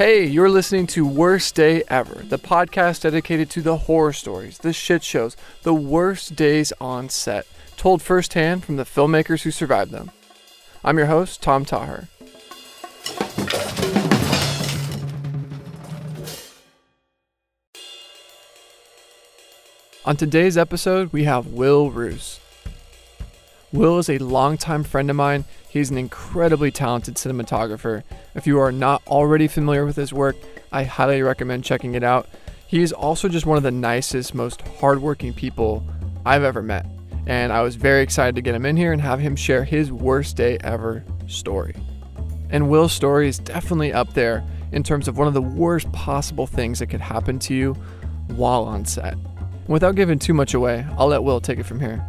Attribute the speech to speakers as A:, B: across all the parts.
A: Hey, you're listening to Worst Day Ever, the podcast dedicated to the horror stories, the shit shows, the worst days on set, told firsthand from the filmmakers who survived them. I'm your host, Tom Taher. On today's episode, we have Will Roos. Will is a longtime friend of mine. He's an incredibly talented cinematographer. If you are not already familiar with his work, I highly recommend checking it out. He is also just one of the nicest, most hardworking people I've ever met. And I was very excited to get him in here and have him share his worst day ever story. And Will's story is definitely up there in terms of one of the worst possible things that could happen to you while on set. Without giving too much away, I'll let Will take it from here.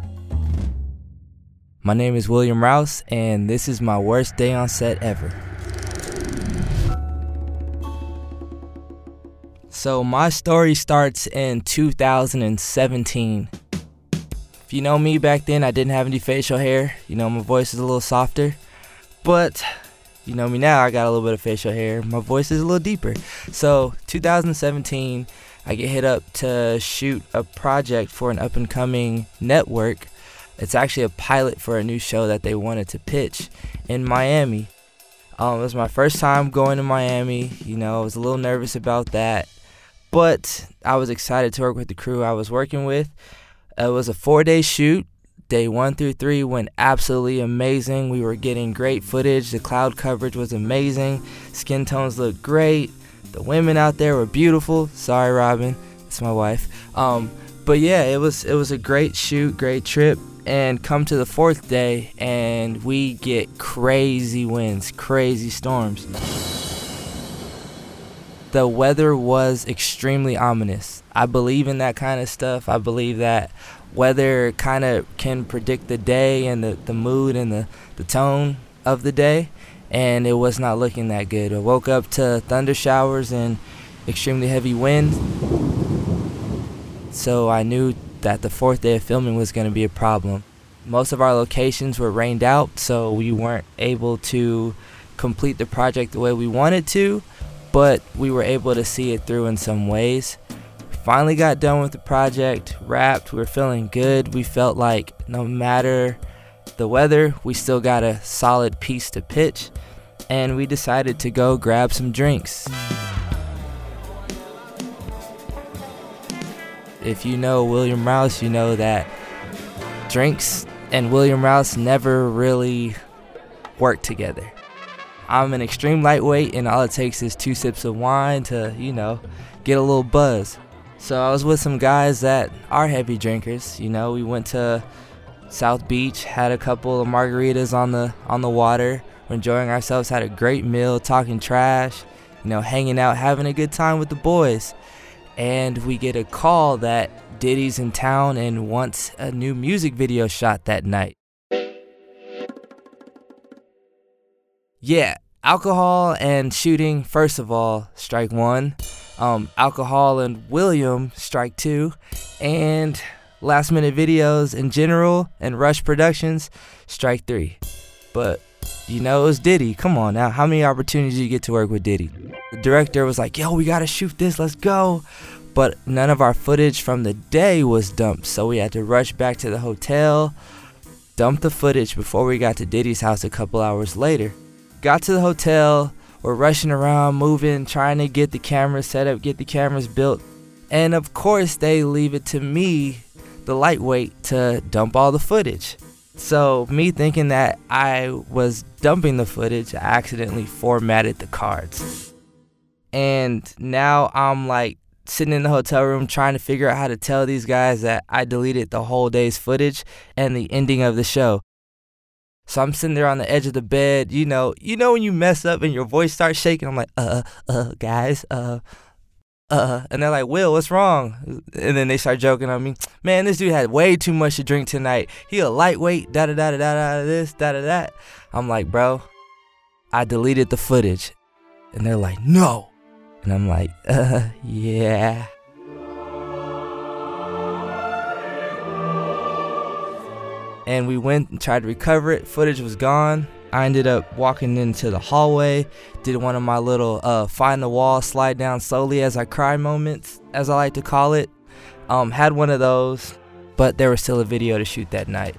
B: My name is William Rouse, and this is my worst day on set ever. So, my story starts in 2017. If you know me back then, I didn't have any facial hair. You know, my voice is a little softer. But, you know me now, I got a little bit of facial hair. My voice is a little deeper. So, 2017, I get hit up to shoot a project for an up and coming network it's actually a pilot for a new show that they wanted to pitch in Miami. Um, it was my first time going to Miami. You know, I was a little nervous about that, but I was excited to work with the crew I was working with. It was a four day shoot. Day one through three went absolutely amazing. We were getting great footage. The cloud coverage was amazing. Skin tones looked great. The women out there were beautiful. Sorry, Robin. It's my wife. Um, but yeah, it was it was a great shoot, great trip and come to the fourth day and we get crazy winds, crazy storms. The weather was extremely ominous. I believe in that kind of stuff. I believe that weather kind of can predict the day and the, the mood and the, the tone of the day. And it was not looking that good. I woke up to thunder showers and extremely heavy wind. So I knew that the fourth day of filming was going to be a problem. Most of our locations were rained out, so we weren't able to complete the project the way we wanted to, but we were able to see it through in some ways. Finally got done with the project, wrapped, we were feeling good. We felt like no matter the weather, we still got a solid piece to pitch, and we decided to go grab some drinks. If you know William Rouse, you know that drinks and William Rouse never really work together. I'm an extreme lightweight, and all it takes is two sips of wine to, you know, get a little buzz. So I was with some guys that are heavy drinkers. You know, we went to South Beach, had a couple of margaritas on the on the water, enjoying ourselves, had a great meal, talking trash, you know, hanging out, having a good time with the boys and we get a call that Diddy's in town and wants a new music video shot that night. Yeah, alcohol and shooting, first of all, strike one. Um, alcohol and William, strike two. And last minute videos in general and Rush Productions, strike three. But you know, it was Diddy. Come on now. How many opportunities do you get to work with Diddy? The director was like, yo, we gotta shoot this, let's go. But none of our footage from the day was dumped, so we had to rush back to the hotel, dump the footage before we got to Diddy's house a couple hours later. Got to the hotel, we're rushing around, moving, trying to get the cameras set up, get the cameras built. And of course, they leave it to me, the lightweight, to dump all the footage. So, me thinking that I was dumping the footage, I accidentally formatted the cards. And now I'm like sitting in the hotel room trying to figure out how to tell these guys that I deleted the whole day's footage and the ending of the show. So I'm sitting there on the edge of the bed, you know, you know when you mess up and your voice starts shaking, I'm like, uh, uh, guys, uh, uh, and they're like, Will, what's wrong? And then they start joking on me. Man, this dude had way too much to drink tonight. He a lightweight, da da da da da da this, da da da. I'm like, bro, I deleted the footage. And they're like, no. And I'm like, uh, yeah. And we went and tried to recover it. Footage was gone. I ended up walking into the hallway, did one of my little uh, find the wall, slide down slowly as I cry moments, as I like to call it. Um, had one of those, but there was still a video to shoot that night.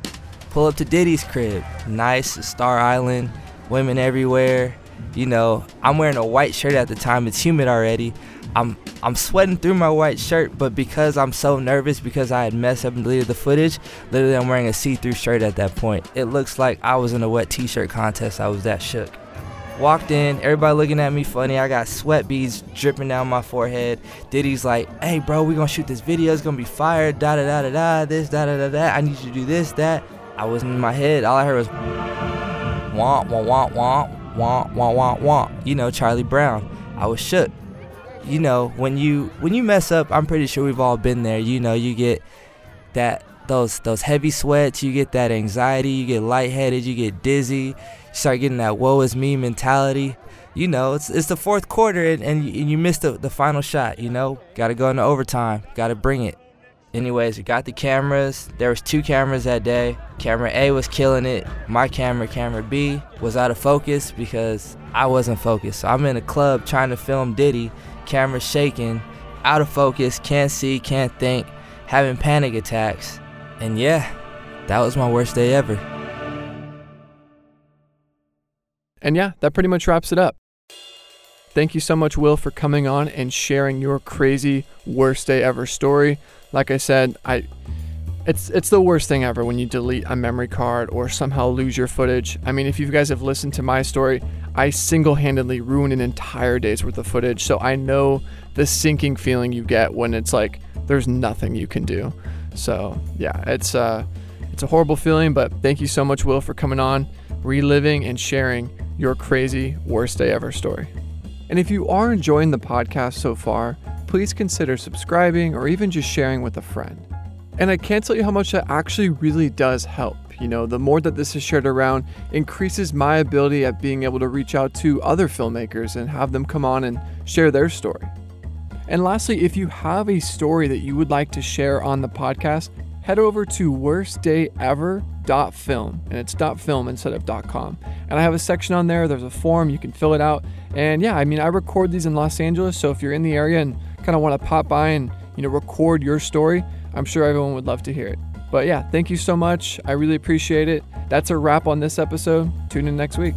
B: Pull up to Diddy's crib, nice, Star Island, women everywhere. You know, I'm wearing a white shirt at the time, it's humid already. I'm I'm sweating through my white shirt, but because I'm so nervous because I had messed up and deleted the footage, literally I'm wearing a see-through shirt at that point. It looks like I was in a wet t-shirt contest. I was that shook. Walked in, everybody looking at me funny. I got sweat beads dripping down my forehead. Diddy's like, "Hey, bro, we gonna shoot this video. It's gonna be fire. Da da da da da. This da da da da. I need you to do this that." I was in my head. All I heard was, "Womp womp womp womp womp womp womp womp." You know, Charlie Brown. I was shook you know when you when you mess up i'm pretty sure we've all been there. You know you get that those those heavy sweats you get that anxiety you get lightheaded you get dizzy you start getting that woe is me mentality. You know it's it's the fourth quarter and, and you, and you missed the, the final shot you know? Gotta go into overtime gotta bring it. Anyways we got the cameras. There was two cameras that day. Camera a was killing it. My camera camera b was out of focus because i wasn't focused. So i'm in a club trying to film diddy camera shaking, out of focus, can't see, can't think, having panic attacks. And yeah, that was my worst day ever.
A: And yeah, that pretty much wraps it up. Thank you so much, Will, for coming on and sharing your crazy worst day ever story. Like I said, I it's it's the worst thing ever when you delete a memory card or somehow lose your footage. I mean, if you guys have listened to my story, I single-handedly ruined an entire day's worth of footage. So I know the sinking feeling you get when it's like there's nothing you can do. So yeah, it's uh it's a horrible feeling, but thank you so much, Will, for coming on, reliving and sharing your crazy worst day ever story. And if you are enjoying the podcast so far, please consider subscribing or even just sharing with a friend. And I can't tell you how much that actually really does help. You know, the more that this is shared around increases my ability at being able to reach out to other filmmakers and have them come on and share their story. And lastly, if you have a story that you would like to share on the podcast, head over to worstdayever.film and it's .film instead of .com. And I have a section on there, there's a form, you can fill it out. And yeah, I mean, I record these in Los Angeles, so if you're in the area and kind of want to pop by and, you know, record your story, I'm sure everyone would love to hear it. But yeah, thank you so much. I really appreciate it. That's a wrap on this episode. Tune in next week.